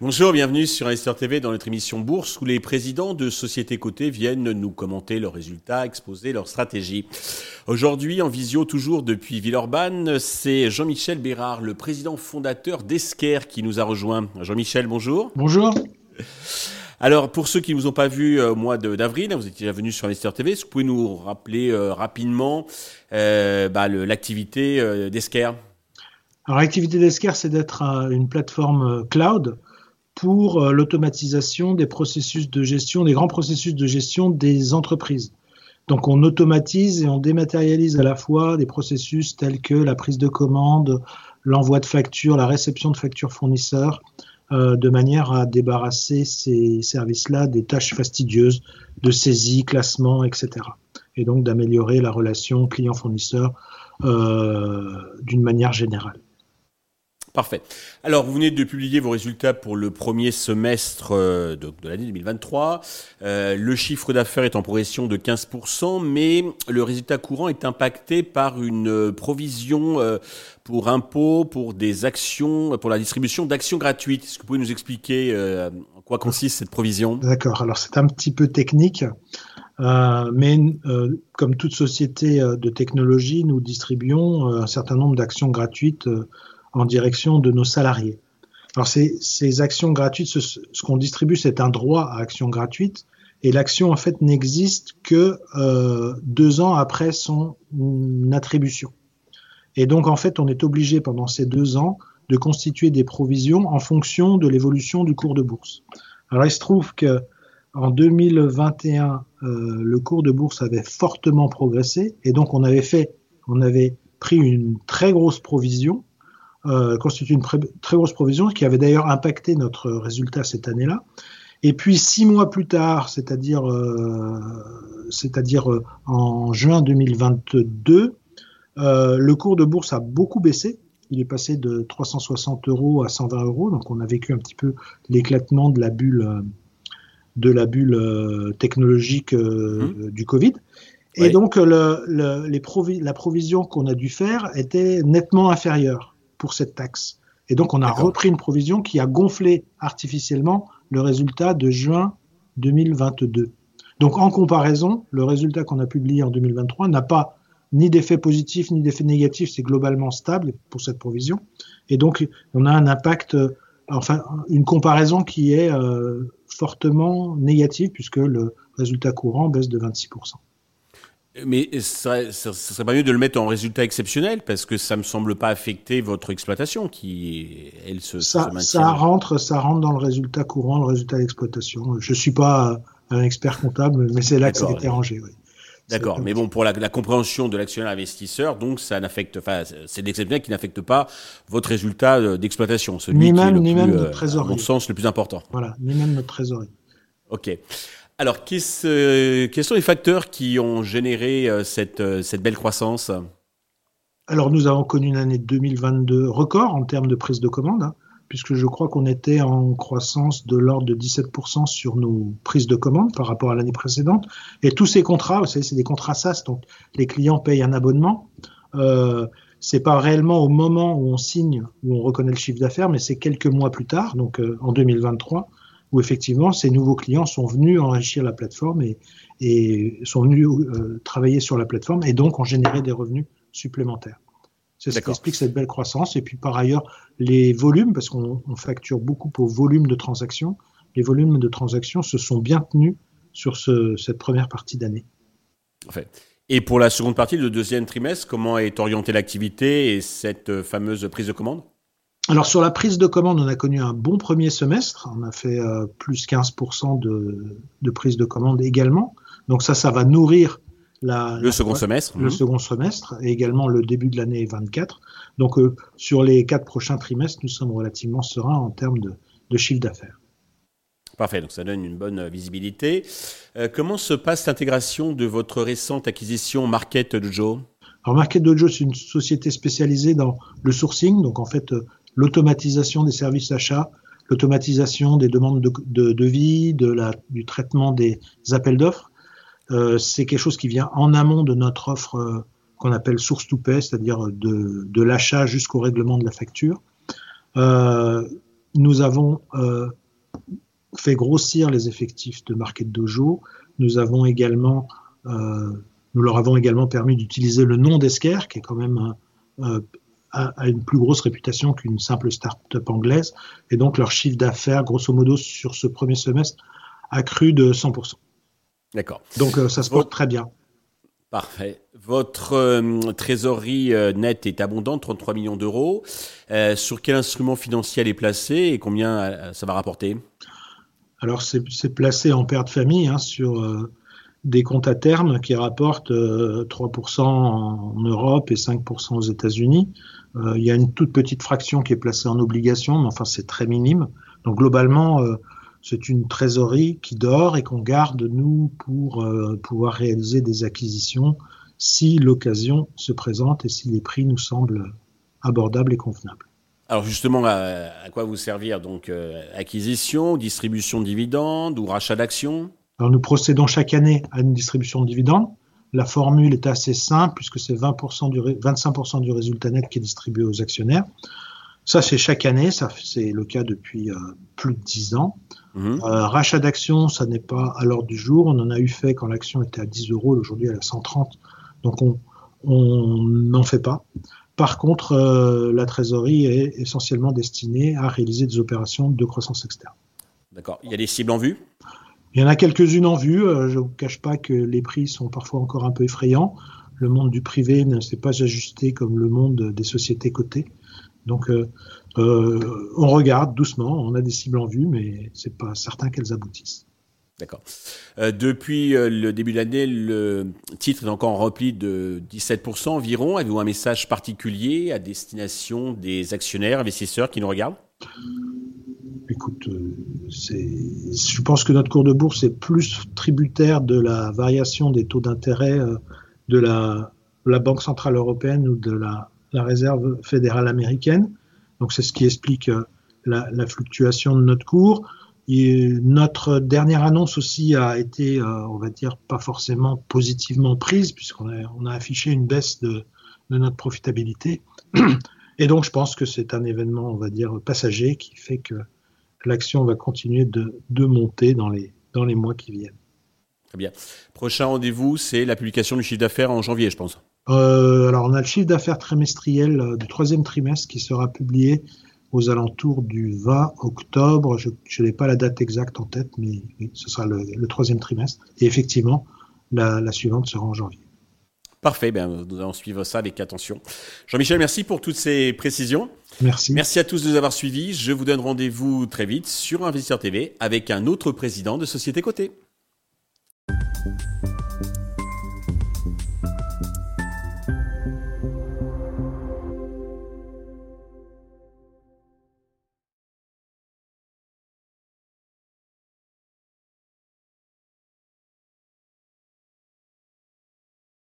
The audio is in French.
Bonjour, bienvenue sur Investor TV dans notre émission Bourse où les présidents de sociétés cotées viennent nous commenter leurs résultats, exposer leurs stratégies. Aujourd'hui, en visio, toujours depuis Villeurbanne, c'est Jean-Michel Bérard, le président fondateur d'Esquer qui nous a rejoint. Jean-Michel, bonjour. Bonjour. Alors, pour ceux qui ne vous ont pas vu euh, au mois d'avril, vous étiez déjà venu sur Investor TV, est-ce que vous pouvez nous rappeler euh, rapidement euh, bah, l'activité d'Esquer Alors, l'activité d'Esquer, c'est d'être une plateforme cloud pour l'automatisation des processus de gestion, des grands processus de gestion des entreprises. Donc on automatise et on dématérialise à la fois des processus tels que la prise de commande, l'envoi de factures, la réception de factures fournisseurs, euh, de manière à débarrasser ces services-là des tâches fastidieuses de saisie, classement, etc. Et donc d'améliorer la relation client-fournisseur euh, d'une manière générale. Parfait. Alors, vous venez de publier vos résultats pour le premier semestre euh, de, l'année 2023. Euh, le chiffre d'affaires est en progression de 15%, mais le résultat courant est impacté par une euh, provision pour impôts, pour des actions, pour la distribution d'actions gratuites. Est-ce que vous pouvez nous expliquer en quoi consiste cette provision? D'accord. Alors, c'est un petit peu technique. mais comme toute société de technologie, nous distribuons un certain nombre d'actions gratuites en direction de nos salariés. Alors ces, ces actions gratuites, ce, ce qu'on distribue, c'est un droit à action gratuite, et l'action en fait n'existe que euh, deux ans après son attribution. Et donc en fait, on est obligé pendant ces deux ans de constituer des provisions en fonction de l'évolution du cours de bourse. Alors il se trouve que en 2021, euh, le cours de bourse avait fortement progressé, et donc on avait fait, on avait pris une très grosse provision euh, constitue une très grosse provision qui avait d'ailleurs impacté notre résultat cette année-là. Et puis six mois plus tard, c'est-à-dire euh, c'est-à-dire euh, en juin 2022, euh, le cours de bourse a beaucoup baissé. Il est passé de 360 euros à 120 euros. Donc on a vécu un petit peu l'éclatement de la bulle de la bulle technologique mmh. du Covid. Et donc le, le, les provi la provision qu'on a dû faire était nettement inférieure pour cette taxe. Et donc, on a repris une provision qui a gonflé artificiellement le résultat de juin 2022. Donc, en comparaison, le résultat qu'on a publié en 2023 n'a pas ni d'effet positif ni d'effet négatif, c'est globalement stable pour cette provision. Et donc, on a un impact, euh, enfin, une comparaison qui est euh, fortement négative puisque le résultat courant baisse de 26%. Mais ce serait, serait pas mieux de le mettre en résultat exceptionnel parce que ça me semble pas affecter votre exploitation qui, elle, se, ça, Ça rentre, ça rentre dans le résultat courant, le résultat d'exploitation. Je suis pas un expert comptable, mais c'est là que ça a été rangé. Oui. D'accord, mais bon, pour la, la compréhension de l'actionnaire investisseur, donc ça n'affecte, enfin, c'est l'exceptionnel qui n'affecte pas votre résultat euh, d'exploitation, celui ni qui même, est le ni plus, même euh, notre trésorerie. à mon sens, le plus important. Voilà, ni même notre trésorerie. Ok. Alors, quels sont les facteurs qui ont généré euh, cette, euh, cette belle croissance? Alors, nous avons connu une année 2022 record en termes de prise de commande, hein, puisque je crois qu'on était en croissance de l'ordre de 17% sur nos prises de commande par rapport à l'année précédente. Et tous ces contrats, vous savez, c'est des contrats SaaS, donc les clients payent un abonnement. Euh, c'est pas réellement au moment où on signe où on reconnaît le chiffre d'affaires, mais c'est quelques mois plus tard, donc euh, en 2023, où effectivement ces nouveaux clients sont venus enrichir la plateforme et, et sont venus euh, travailler sur la plateforme et donc ont généré des revenus supplémentaires. C'est ce qui explique cette belle croissance. Et puis par ailleurs, les volumes, parce qu'on facture beaucoup pour volume de transactions, les volumes de transactions se sont bien tenus sur ce, cette première partie d'année. En fait. Et pour la seconde partie, le deuxième trimestre, comment est orientée l'activité et cette fameuse prise de commande? Alors sur la prise de commande, on a connu un bon premier semestre. On a fait euh, plus 15% de, de, prise de commande également. Donc ça, ça va nourrir la, le second semestre. Le mmh. second semestre et également le début de l'année 24. Donc euh, sur les quatre prochains trimestres, nous sommes relativement sereins en termes de, de chiffre d'affaires. Parfait, donc ça donne une bonne visibilité. Euh, comment se passe l'intégration de votre récente acquisition Market Dojo? Alors Market Dojo, c'est une société spécialisée dans le sourcing, donc en fait l'automatisation des services achats, l'automatisation des demandes de, de, du traitement des appels d'offres. euh, c'est quelque chose qui vient en amont de notre offre euh, qu'on appelle source to pay, c'est-à-dire de, l'achat jusqu'au règlement de la facture. Euh, nous avons fait grossir les effectifs de Market Dojo. Nous avons également, nous leur avons également permis d'utiliser le nom d'Esker, qui est quand même a, une plus grosse réputation qu'une simple start-up anglaise. Et donc, leur chiffre d'affaires, grosso modo, sur ce premier semestre, a cru de 100%. D'accord. Donc, euh, ça se porte très bien. Parfait. Votre euh, trésorerie euh, nette est abondante, 33 millions d'euros. sur quel instrument financier elle est placée et combien ça va rapporter? Alors, c'est placé en père de famille hein, sur des comptes à terme qui rapportent 3% en Europe et 5% aux États-Unis. Euh, il y a une toute petite fraction qui est placée en obligation, mais enfin c'est très minime. Donc globalement, euh, c'est une trésorerie qui dort et qu'on garde nous pour euh, pouvoir réaliser des acquisitions si l'occasion se présente et si les prix nous semblent abordables et convenables. Alors justement, à, quoi vous servir? Donc acquisition, distribution de dividendes ou rachat d'actions? Alors nous procédons chaque année à une distribution de dividendes. La formule est assez simple puisque c'est 20% du, 25% du résultat net qui est distribué aux actionnaires. Ça, c'est chaque année, ça c'est le cas depuis euh, plus de 10 ans. Mhm. Euh, rachat d'actions, ça n'est pas à l'ordre du jour. On en a eu fait quand l'action était à 10 euros, aujourd'hui elle est à 130. Donc on n'en fait pas. Par contre, euh, la trésorerie est essentiellement destinée à réaliser des opérations de croissance externe. D'accord. Il y a des cibles en vue? Il y en a quelques-unes en vue. Euh, je ne vous cache pas que les prix sont parfois encore un peu effrayants. Le monde du privé ne s'est pas ajusté comme le monde des sociétés cotées. Donc, euh, euh, on regarde doucement. On a des cibles en vue, mais c'est pas certain qu'elles aboutissent. D'accord. depuis le début de l'année, le titre est encore en repli de 17% environ. Avez-vous un message particulier à destination des actionnaires, investisseurs qui nous regardent? Écoute, euh, je pense que notre cours de bourse est plus tributaire de la variation des taux d'intérêt euh, de la, Banque centrale européenne ou de la, Réserve fédérale américaine. Donc c'est ce qui explique euh, la, fluctuation de notre cours. Notre dernière annonce aussi a été, on va dire, pas forcément positivement prise, puisqu'on a, affiché une baisse de notre profitabilité. Et donc, je pense que c'est un événement, on va dire, passager qui fait que l'action va continuer de, monter dans les, dans les mois qui viennent. Très bien. Prochain rendez-vous, c'est la publication du chiffre d'affaires en janvier, je pense. Euh, alors, on a le chiffre d'affaires trimestriel euh, du troisième trimestre qui sera publié aux alentours du 20 octobre. Je n'ai pas la date exacte en tête, mais ce sera le, troisième trimestre. Et effectivement, la suivante sera en janvier. Parfait, ben, nous allons suivre ça avec attention. Jean-Michel, merci pour toutes ces précisions. Merci. Merci à tous de nous avoir suivis. Je vous donne rendez-vous très vite sur Investisseur TV avec un autre président de société cotée.